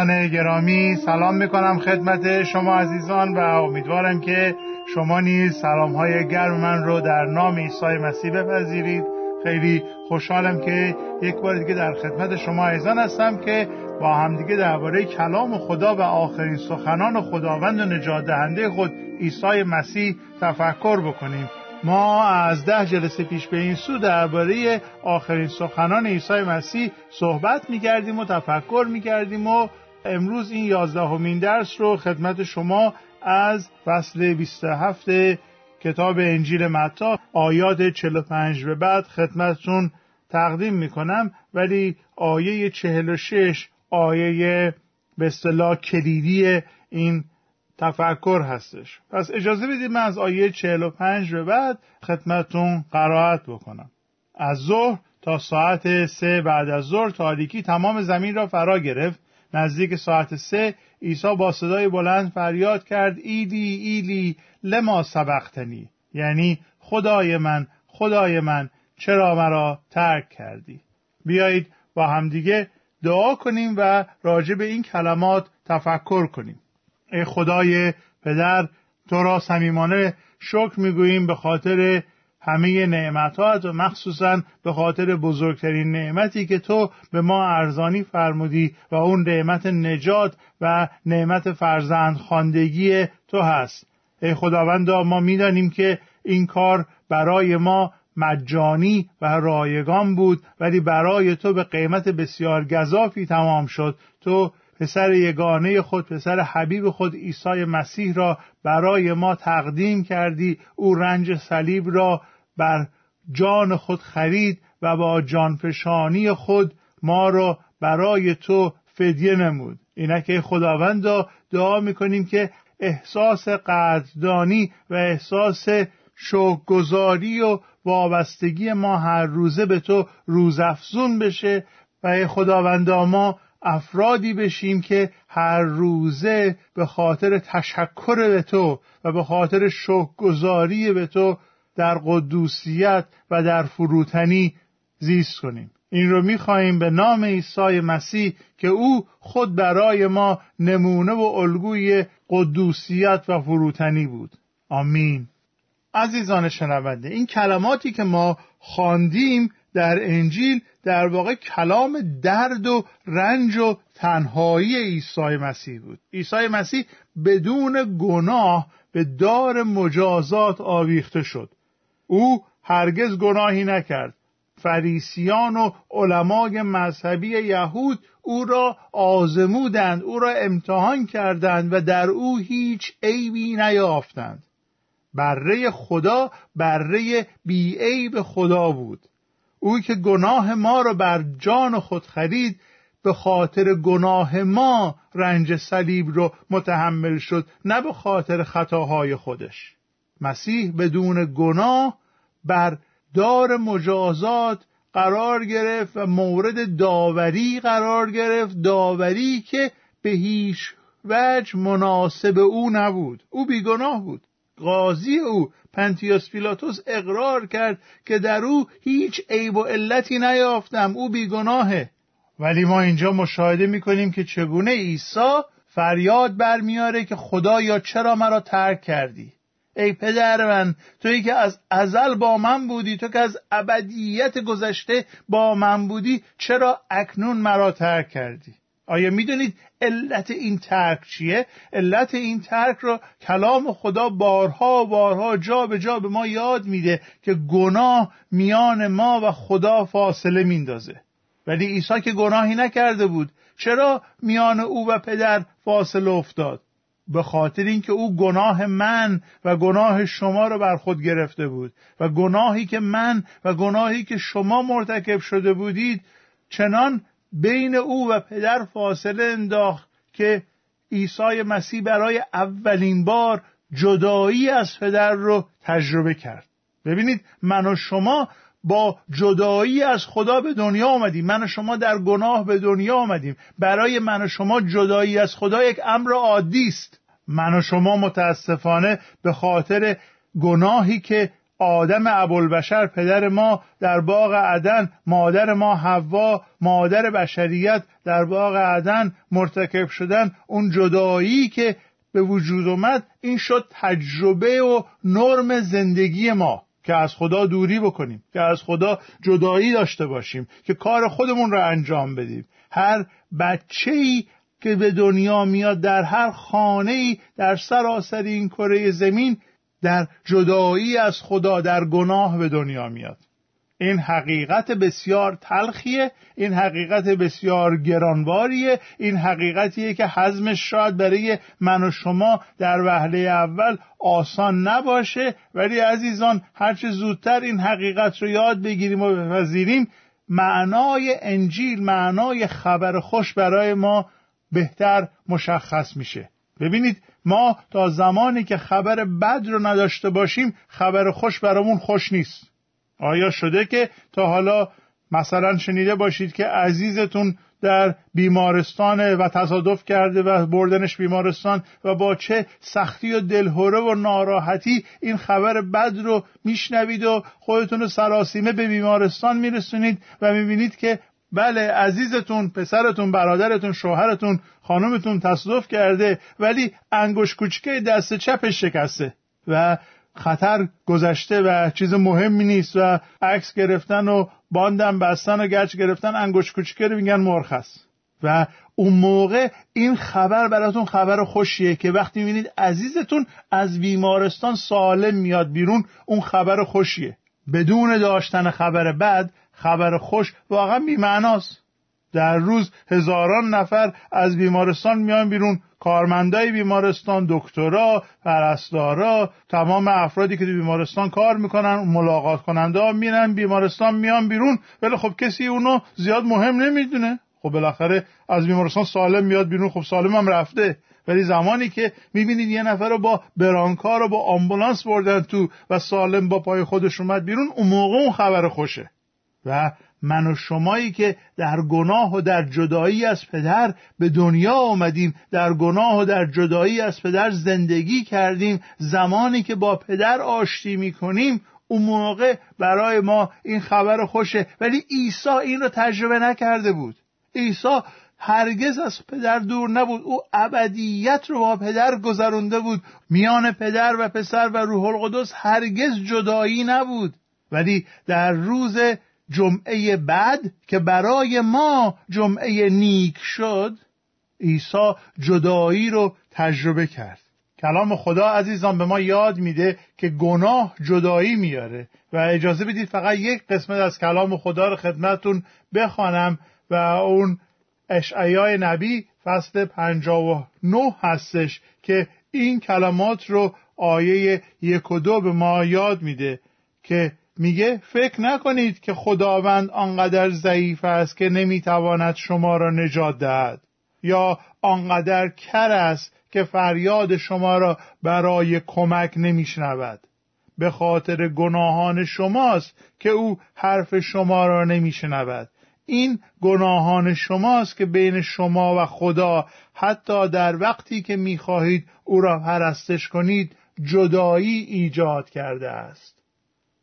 دوستان گرامی سلام می‌کنم خدمت شما عزیزان و امیدوارم که شما نیز سلام های گرم من رو در نام عیسی مسیح بپذیرید. خیلی خوشحالم که یک بار دیگه در خدمت شما عزیزان هستم که با همدیگه درباره کلام خدا و آخرین سخنان خداوند و نجات دهنده خود عیسی مسیح تفکر بکنیم. ما از ده جلسه پیش به این سو درباره آخرین سخنان عیسی مسیح صحبت می‌کردیم و تفکر می‌کردیم و امروز این یازدهمین درس رو خدمت شما از فصل 27 کتاب انجیل متا آیات 45 به بعد خدمتتون تقدیم می‌کنم. ولی آیه 46 آیه به اصطلاح کلیدی این تفکر هستش. پس اجازه بدید من از آیه 45 به بعد خدمتون قرائت بکنم. از ظهر تا ساعت سه بعد از ظهر تاریکی تمام زمین را فرا گرفت. نزدیک ساعت سه عیسی با صدای بلند فریاد کرد ایلی ایلی لما سبختنی یعنی خدای من خدای من چرا مرا ترک کردی؟ بیایید با همدیگه دعا کنیم و راجع به این کلمات تفکر کنیم. ای خدای پدر تو را صمیمانه شکر می‌گوییم به خاطر همه نعمتات و مخصوصا به خاطر بزرگترین نعمتی که تو به ما ارزانی فرمودی و اون نعمت نجات و نعمت فرزند خاندگی تو هست. ای خداوندا ما می‌دانیم که این کار برای ما مجانی و رایگان بود ولی برای تو به قیمت بسیار گذافی تمام شد. تو پسر یگانه خود پسر حبیب خود عیسی مسیح را برای ما تقدیم کردی او رنج صلیب را بر جان خود خرید و با جانفشانی خود ما را برای تو فدیه نمود. اینکه خداوند دعا می‌کنیم که احساس قدردانی و احساس شوکگذاری و وابستگی ما هر روزه به تو روزافزون بشه و خداوندا ما افرادی بشیم که هر روزه به خاطر تشکر به تو و به خاطر شکرگزاری به تو در قدوسیت و در فروتنی زیست کنیم. این رو می‌خواهیم به نام عیسی مسیح که او خود برای ما نمونه و الگوی قدوسیت و فروتنی بود. آمین. عزیزان شنونده این کلماتی که ما خواندیم در انجیل در واقع کلام درد و رنج و تنهایی عیسی مسیح بود. عیسی مسیح بدون گناه به دار مجازات آویخته شد. او هرگز گناهی نکرد. فریسیان و علمای مذهبی یهود او را آزمودند او را امتحان کردند و در او هیچ عیبی نیافتند. بره خدا بره بی عیب خدا بود. او که گناه ما را بر جان خود خرید به خاطر گناه ما رنج صلیب رو متحمل شد نه به خاطر خطاهای خودش. مسیح بدون گناه بر دار مجازات قرار گرفت و مورد داوری قرار گرفت. داوری که به هیچ وجه مناسب او نبود. او بیگناه بود. قاضی او پنتیاس پیلاتوس اقرار کرد که در او هیچ عیب و علتی نیافتم. او بیگناهه. ولی ما اینجا مشاهده می‌کنیم که چگونه عیسی فریاد برمیاره که خدایا چرا مرا ترک کردی؟ ای پدر من تویی که از ازل با من بودی تو که از ابدیت گذشته با من بودی چرا اکنون مرا ترک کردی؟ آیا می‌دونید علت این ترک چیه؟ علت این ترک رو کلام خدا بارها بارها جا به جا به ما یاد میده که گناه میان ما و خدا فاصله میندازه ولی عیسی که گناهی نکرده بود چرا میان او و پدر فاصله افتاد؟ به خاطر اینکه او گناه من و گناه شما رو بر خود گرفته بود و گناهی که من و گناهی که شما مرتکب شده بودید چنان بین او و پدر فاصله انداخت که عیسی مسیح برای اولین بار جدایی از پدر رو تجربه کرد. ببینید من و شما با جدایی از خدا به دنیا آمدیم. من و شما در گناه به دنیا آمدیم. برای من و شما جدایی از خدا یک امر عادی است. من و شما متاسفانه به خاطر گناهی که آدم ابوالبشر پدر ما در باغ عدن مادر ما حوا مادر بشریت در باغ عدن مرتکب شدن اون جدایی که به وجود اومد این شد تجربه و نرم زندگی ما. که از خدا دوری بکنیم که از خدا جدایی داشته باشیم که کار خودمون رو انجام بدیم. هر بچه ای که به دنیا میاد در هر خانه ای در سراسر این کره زمین در جدایی از خدا در گناه به دنیا میاد. این حقیقت بسیار تلخیه این حقیقت بسیار گرانباریه این حقیقتیه که حزمش شاید برای من و شما در وهله اول آسان نباشه. ولی عزیزان هرچه زودتر این حقیقت رو یاد بگیریم و بپذیریم معنای انجیل معنای خبر خوش برای ما بهتر مشخص میشه. ببینید ما تا زمانی که خبر بد رو نداشته باشیم خبر خوش برامون خوش نیست. آیا شده که تا حالا مثلا شنیده باشید که عزیزتون در بیمارستان و تصادف کرده و بردنش بیمارستان و با چه سختی و دلهوره و ناراحتی این خبر بد رو میشنوید و خودتون رو سراسیمه به بیمارستان میرسونید و می‌بینید که بله عزیزتون پسرتون برادرتون شوهرتون خانمتون تصادف کرده ولی انگوش کوچکه دست چپش شکسته و خطر گذشته و چیز مهمی نیست و عکس گرفتن و باندم بستن و گچ گرفتن انگوش کوچکه رو میگن مرخص. و اون موقع این خبر براتون خبر خوشیه که وقتی می‌بینید عزیزتون از بیمارستان سالم میاد بیرون اون خبر خوشیه. بدون داشتن خبر بد خبر خوش واقعا بیمعناست. در روز هزاران نفر از بیمارستان میان بیرون. کارمندای بیمارستان دکترا پرستارا تمام افرادی که تو بیمارستان کار می‌کنن ملاقات کننده ها میرن بیمارستان میان بیرون. ولی خب کسی اونو زیاد مهم نمی‌دونه. خب بالاخره از بیمارستان سالم میاد بیرون. خب سالم هم رفته. ولی زمانی که می‌بینید یه نفر رو با برانکار رو با آمبولانس بردن تو و سالم با پای خودش اومد بیرون اون موقع اون خبر خوشه. و من و شمایی که در گناه و در جدایی از پدر به دنیا آمدیم در گناه و در جدایی از پدر زندگی کردیم. زمانی که با پدر آشتی می‌کنیم اون موقع برای ما این خبر خوشه. ولی عیسی این رو تجربه نکرده بود. عیسی هرگز از پدر دور نبود. او ابدیت رو با پدر گذرونده بود. میان پدر و پسر و روح القدس هرگز جدایی نبود. ولی در روز جمعه بعد که برای ما جمعه نیک شد عیسی جدایی رو تجربه کرد. کلام خدا عزیزان به ما یاد میده که گناه جدایی میاره. و اجازه بدید فقط یک قسمت از کلام خدا رو خدمتون بخوانم و اون اشعیای نبی فصل نه هستش که این کلمات رو آیه یک و دو به ما یاد میده که میگه فکر نکنید که خداوند آنقدر ضعیف است که نمی‌تواند شما را نجات دهد. یا آنقدر کر است که فریاد شما را برای کمک نمیشنود. به خاطر گناهان شماست که او حرف شما را نمیشنود. این گناهان شماست که بین شما و خدا حتی در وقتی که می‌خواهید او را پرستش کنید جدایی ایجاد کرده است.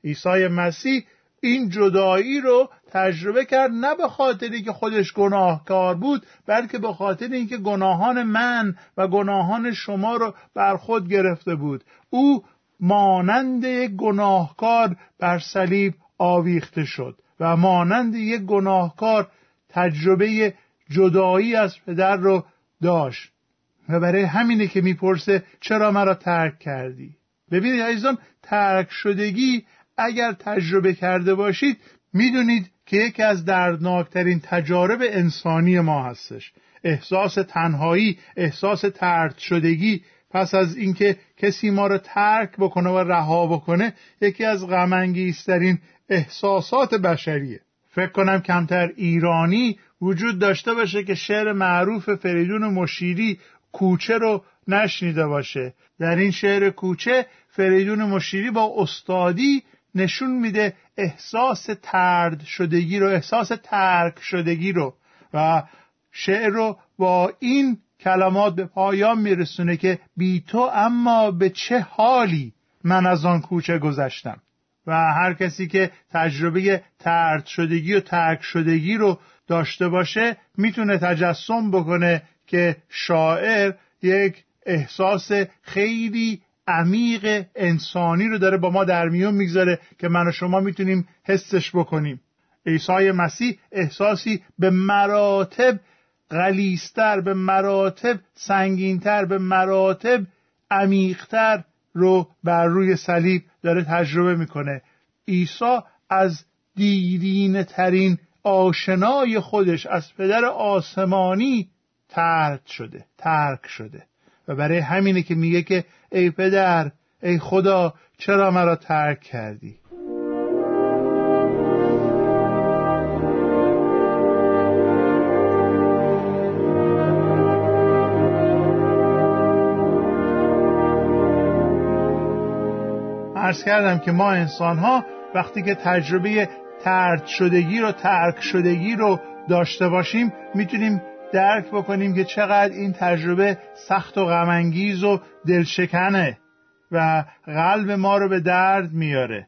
عیسی مسیح این جدایی رو تجربه کرد نه به خاطری که خودش گناهکار بود بلکه به خاطر اینکه گناهان من و گناهان شما رو بر خود گرفته بود. او مانند یک گناهکار بر صلیب آویخته شد و مانند یک گناهکار تجربه جدایی از پدر رو داشت. و برای همینه که می‌پرسه چرا مرا ترک کردی؟ ببینید عزیزان ترک شدگی اگر تجربه کرده باشید می‌دونید که یکی از دردناکترین تجارب انسانی ما هستش. احساس تنهایی احساس ترد شدگی پس از اینکه کسی ما رو ترک بکنه و رها بکنه یکی از غمانگیزترین احساسات بشریه. فکر کنم کمتر ایرانی وجود داشته باشه که شعر معروف فریدون مشیری کوچه رو نشنیده باشه. در این شعر کوچه فریدون مشیری با استادی نشون میده احساس ترد شدگی رو احساس ترک شدگی رو. و شعر رو با این کلمات به پایان میرسونه که بی تو اما به چه حالی من از آن کوچه گذشتم؟ و هر کسی که تجربه ترد شدگی و ترک شدگی رو داشته باشه می‌تونه تجسم بکنه که شاعر یک احساس خیلی عمیق انسانی رو داره با ما در میون می‌گذاره که من و شما می‌تونیم حسش بکنیم. عیسی مسیح احساسی به مراتب غلیستر به مراتب سنگینتر به مراتب عمیقتر رو بر روی صلیب داره تجربه می‌کنه. عیسی از دیرین ترین آشنای خودش از پدر آسمانی ترد شده ترک شده. و برای همینه که میگه که ای پدر ای خدا چرا مرا ترک کردی؟ عرض کردم که ما انسان ها وقتی که تجربه ترد شدگی رو ترک شدگی رو داشته باشیم می‌تونیم درک بکنیم که چقدر این تجربه سخت و غمانگیز و دلشکنه و قلب ما رو به درد میاره.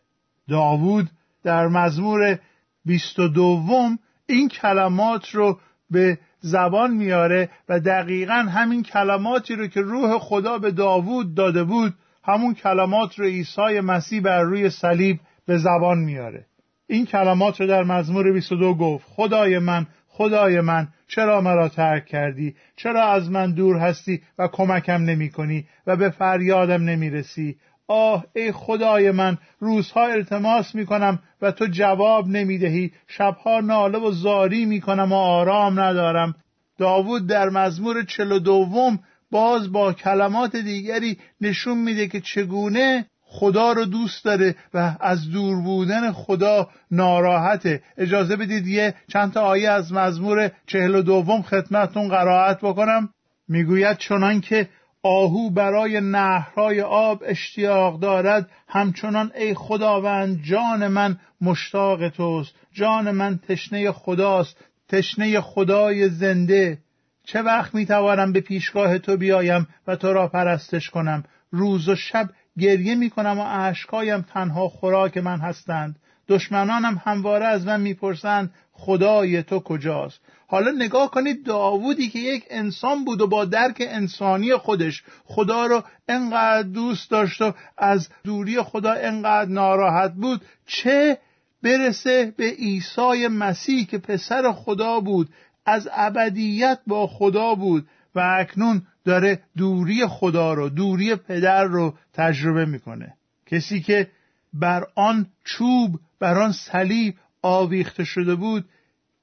داوود در مزمور بیست و دوم این کلمات رو به زبان میاره و دقیقا همین کلماتی رو که روح خدا به داوود داده بود همون کلمات رو عیسی مسیح بر روی صلیب به زبان میاره. این کلمات رو در مزمور 22 گفت خدای من خدای من چرا مرا ترک کردی؟ چرا از من دور هستی و کمکم نمی کنی و به فریادم نمی رسی آه ای خدای من روزها التماس می کنم و تو جواب نمی دهی شبها ناله و زاری می کنم و آرام ندارم. داوود در مزمور چلو دوم باز با کلمات دیگری نشون میده که چگونه خدا رو دوست داره و از دور بودن خدا ناراحته. اجازه بدید یه چند تا آیه از مزمور چهل و دوم خدمتون قرائت بکنم. می‌گوید چنان که آهو برای نهرهای آب اشتیاق دارد همچنان ای خداوند جان من مشتاق توست جان من تشنه خداست تشنه خدای زنده. چه وقت می‌توانم به پیشگاه تو بیایم و تو را پرستش کنم؟ روز و شب گریه می‌کنم و اشکایم تنها خوراک من هستند. دشمنانم همواره از من می‌پرسند خدای تو کجاست؟ حالا نگاه کنید داوودی که یک انسان بود و با درک انسانی خودش خدا رو انقدر دوست داشت و از دوری خدا انقدر ناراحت بود چه برسه به عیسی مسیح که پسر خدا بود از ابدیت با خدا بود و اکنون داره دوری خدا رو دوری پدر رو تجربه می‌کنه. کسی که بر آن چوب بر آن صلیب آویخته شده بود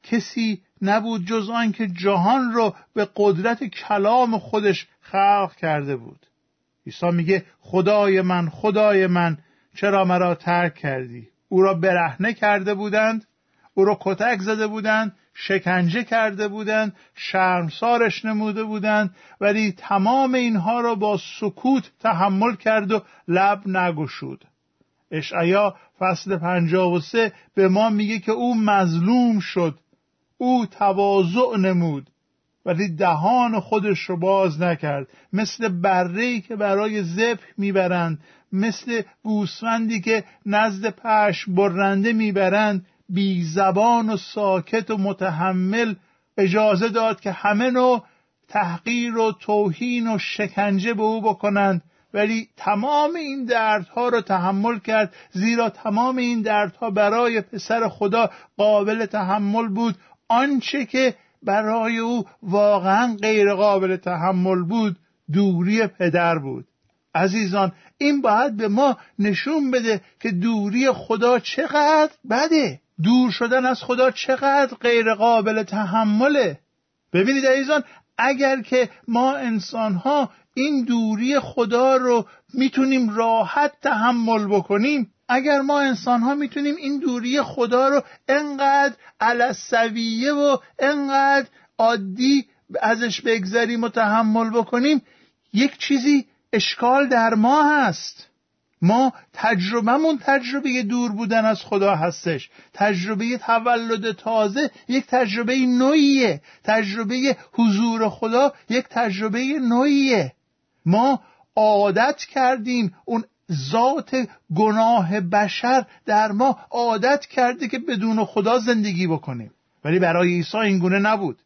کسی نبود جز آن که جهان رو به قدرت کلام خودش خلق کرده بود. عیسی میگه خدای من خدای من چرا مرا ترک کردی؟ او را برهنه کرده بودند او را کتک زده بودند شکنجه کرده بودند شرمسارش نموده بودند ولی تمام اینها را با سکوت تحمل کرد و لب نگشود. اشعیا فصل پنجاه و سه به ما میگه که او مظلوم شد او تواضع نمود ولی دهان خودش رو باز نکرد. مثل برهی که برای ذبح می‌برند مثل گوسفندی که نزد پش برنده می‌برند بی زبان و ساکت و متحمل اجازه داد که همه نوع تحقیر و توهین و شکنجه به او بکنند. ولی تمام این دردها را تحمل کرد زیرا تمام این دردها برای پسر خدا قابل تحمل بود. آنچه که برای او واقعا غیر قابل تحمل بود دوری پدر بود. عزیزان این باید به ما نشون بده که دوری خدا چقدر بده. دور شدن از خدا چقدر غیر قابل تحمله. ببینید عزیزان اگر که ما انسان ها این دوری خدا رو می‌تونیم راحت تحمل بکنیم اگر ما انسان ها می‌تونیم این دوری خدا رو انقدر علسویه و انقدر عادی ازش بگذریم و تحمل بکنیم یک چیزی اشکال در ما هست. ما تجربهمون تجربه دور بودن از خدا هستش. تجربه تولد تازه یک تجربه نوعیه. تجربه حضور خدا یک تجربه نوعیه. ما عادت کردیم اون ذات گناه بشر در ما عادت کرده که بدون خدا زندگی بکنیم. ولی برای عیسی این گونه نبود.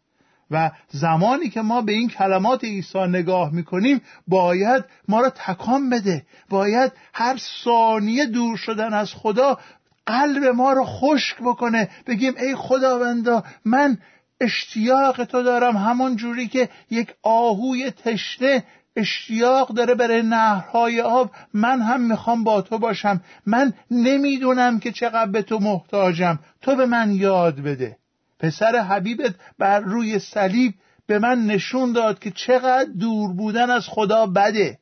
و زمانی که ما به این کلمات عیسی نگاه می‌کنیم باید ما را تکان بده. باید هر ثانیه دور شدن از خدا قلب ما رو خشک بکنه. بگیم ای خداوندا من اشتیاق تو دارم همون جوری که یک آهوی تشنه اشتیاق داره برای نهرهای آب. من هم می‌خوام با تو باشم. من نمی‌دونم که چقدر به تو محتاجم. تو به من یاد بده. پسر حبیبت بر روی صلیب به من نشون داد که چقدر دور بودن از خدا بده.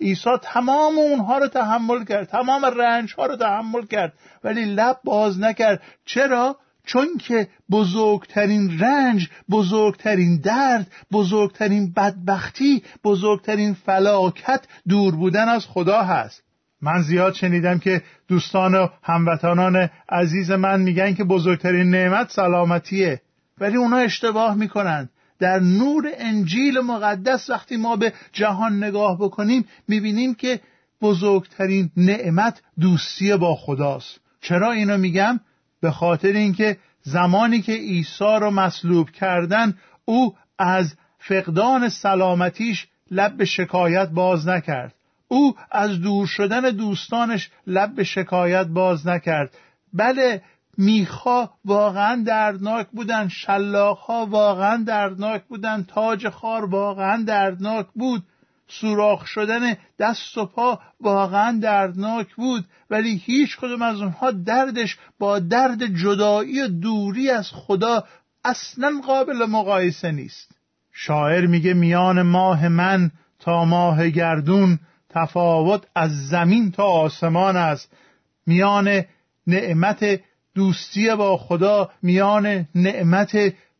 عیسی تمام اونها رو تحمل کرد تمام رنج ها رو تحمل کرد ولی لب باز نکرد. چرا؟ چون که بزرگترین رنج بزرگترین درد بزرگترین بدبختی بزرگترین فلاکت دور بودن از خدا هست. من زیاد شنیدم که دوستان و هموطنان عزیز من میگن که بزرگترین نعمت سلامتیه. ولی اونا اشتباه می‌کنن. در نور انجیل مقدس وقتی ما به جهان نگاه بکنیم می‌بینیم که بزرگترین نعمت دوستی با خداست. چرا اینو میگم؟ به خاطر اینکه زمانی که عیسی رو مصلوب کردن او از فقدان سلامتیش لب به شکایت باز نکرد. او از دور شدن دوستانش لب به شکایت باز نکرد. بله میخا واقعا دردناک بودن شلاخها واقعا دردناک بودن تاج خار واقعا دردناک بود. سوراخ شدن دست و پا واقعا دردناک بود ولی هیچ کدوم از اونها دردش با درد جدایی و دوری از خدا اصلا قابل مقایسه نیست. شاعر میگه میان ماه من تا ماه گردون تفاوت از زمین تا آسمان است. میان نعمت دوستی با خدا میان نعمت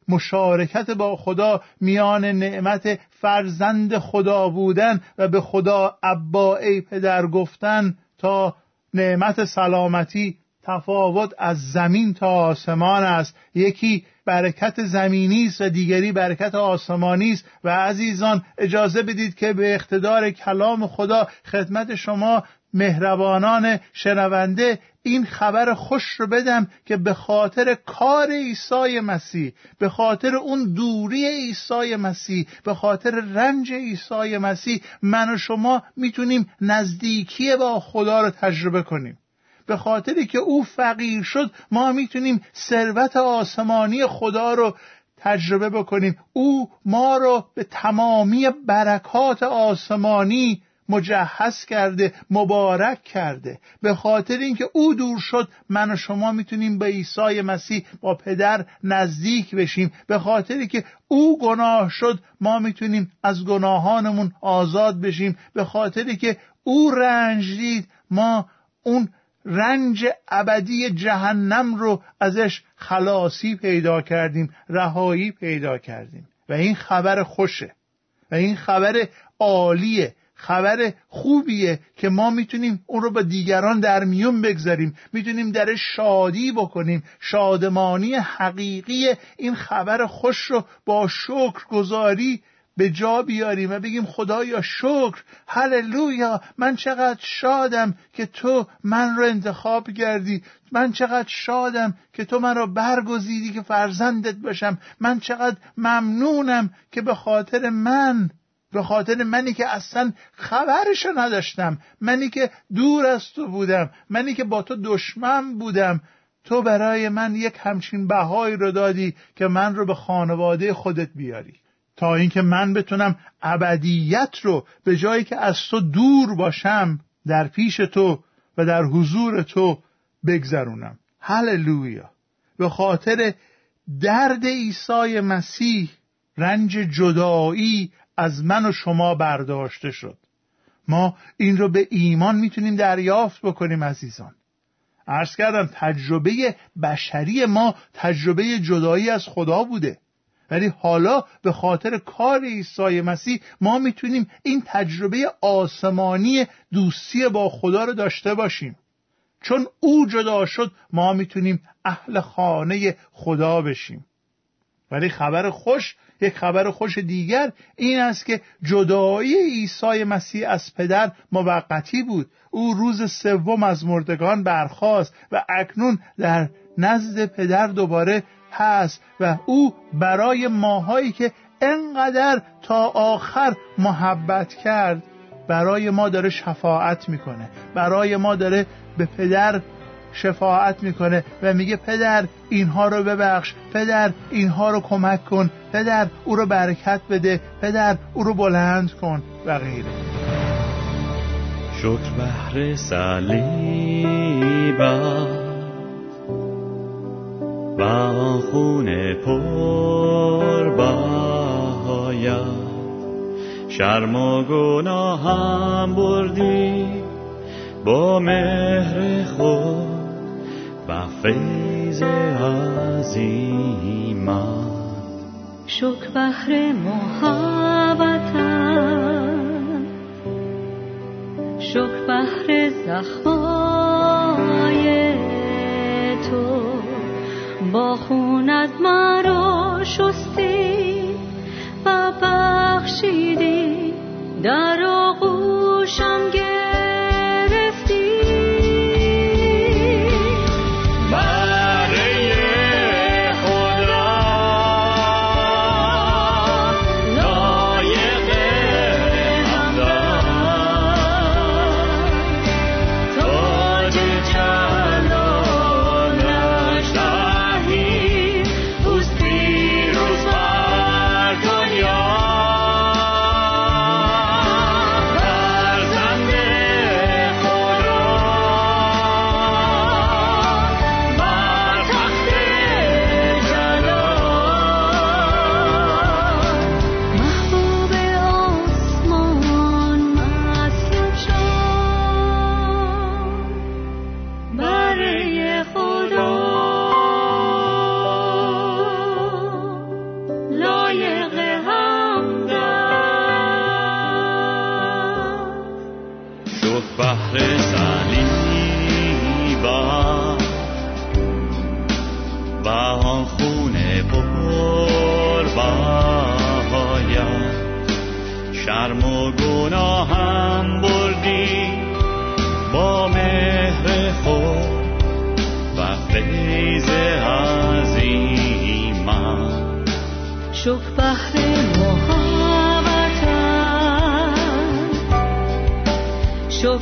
مشارکت با خدا میان نعمت فرزند خدا بودن و به خدا ابا ای پدر گفتن تا نعمت سلامتی تفاوت از زمین تا آسمان است. یکی برکت زمینی است و دیگری برکت آسمانی است. و عزیزان اجازه بدید که به اقتدار کلام خدا خدمت شما مهربانان شنونده این خبر خوش رو بدم که به خاطر کار عیسی مسیح به خاطر اون دوری عیسی مسیح به خاطر رنج عیسی مسیح من و شما می‌تونیم نزدیکی با خدا رو تجربه کنیم. به خاطری که او فقیر شد ما می‌تونیم ثروت آسمانی خدا رو تجربه بکنیم. او ما رو به تمامی برکات آسمانی مجهز کرده مبارک کرده. به خاطر اینکه او دور شد من و شما می‌تونیم به عیسی مسیح با پدر نزدیک بشیم. به خاطری که او گناه شد ما می‌تونیم از گناهانمون آزاد بشیم. به خاطری که او رنج دید ما اون رنج ابدی جهنم رو ازش خلاصی پیدا کردیم رهایی پیدا کردیم. و این خبر خوشه. و این خبر عالیه خبر خوبیه که ما می‌تونیم اون رو با دیگران در میون بگذاریم. می‌تونیم در شادی بکنیم. شادمانی حقیقی این خبر خوش رو با شکر گذاری به جا بیاریم و بگیم خدایا شکر هللویا من چقدر شادم که تو من رو انتخاب کردی. من چقدر شادم که تو من را برگزیدی که فرزندت باشم. من چقدر ممنونم که به خاطر من به خاطر منی که اصلا خبرشو نداشتم. منی که دور از تو بودم. منی که با تو دشمن بودم. تو برای من یک همچین بهایی رو دادی که من رو به خانواده خودت بیاری. تا اینکه من بتونم ابدیت رو به جایی که از تو دور باشم در پیش تو و در حضور تو بگذرونم. هللویا. به خاطر درد عیسی مسیح رنج جدایی از من و شما برداشته شد. ما این رو به ایمان می‌تونیم دریافت بکنیم عزیزان. عرض کردم تجربه بشری ما تجربه جدایی از خدا بوده. ولی حالا به خاطر کار عیسی مسیح ما می‌تونیم این تجربه آسمانی دوستی با خدا رو داشته باشیم. چون او جدا شد ما می‌تونیم اهل خانه خدا بشیم. ولی خبر خوش یک خبر خوش دیگر این است که جدایی عیسی مسیح از پدر موقتی بود. او روز سوم از مردگان برخاست و اکنون در نزد پدر دوباره هست و او برای ماهایی که انقدر تا آخر محبت کرد برای ما داره شفاعت می‌کنه. برای ما داره به پدر شفاعت می‌کنه و میگه پدر اینها رو ببخش پدر اینها رو کمک کن پدر او رو برکت بده پدر او رو بلند کن و غیره. شکر بهر صلیب و خون پر باید شرم و گناهم بردی با مهر خود و فیض عظیمت. شک بهر محبتم. شک بهر زخمای با خونت مرا شستی و بخشیدی. در آغوشم شو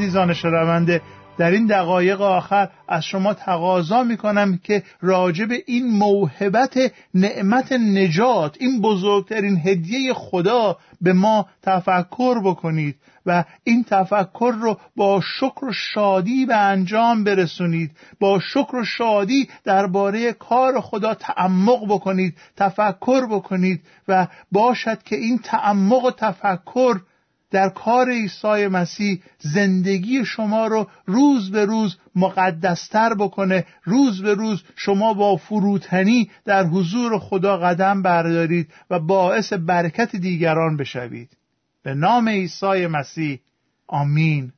عزیزان شنونده در این دقایق آخر از شما تقاضا می کنم که راجب این موهبت نعمت نجات این بزرگترین هدیه خدا به ما تفکر بکنید و این تفکر رو با شکر و شادی به انجام برسونید. با شکر و شادی درباره کار خدا تعمق بکنید تفکر بکنید و باشد که این تعمق و تفکر در کار عیسی مسیح زندگی شما رو روز به روز مقدستر بکنه روز به روز شما با فروتنی در حضور خدا قدم بردارید و باعث برکت دیگران بشوید. به نام عیسی مسیح. آمین.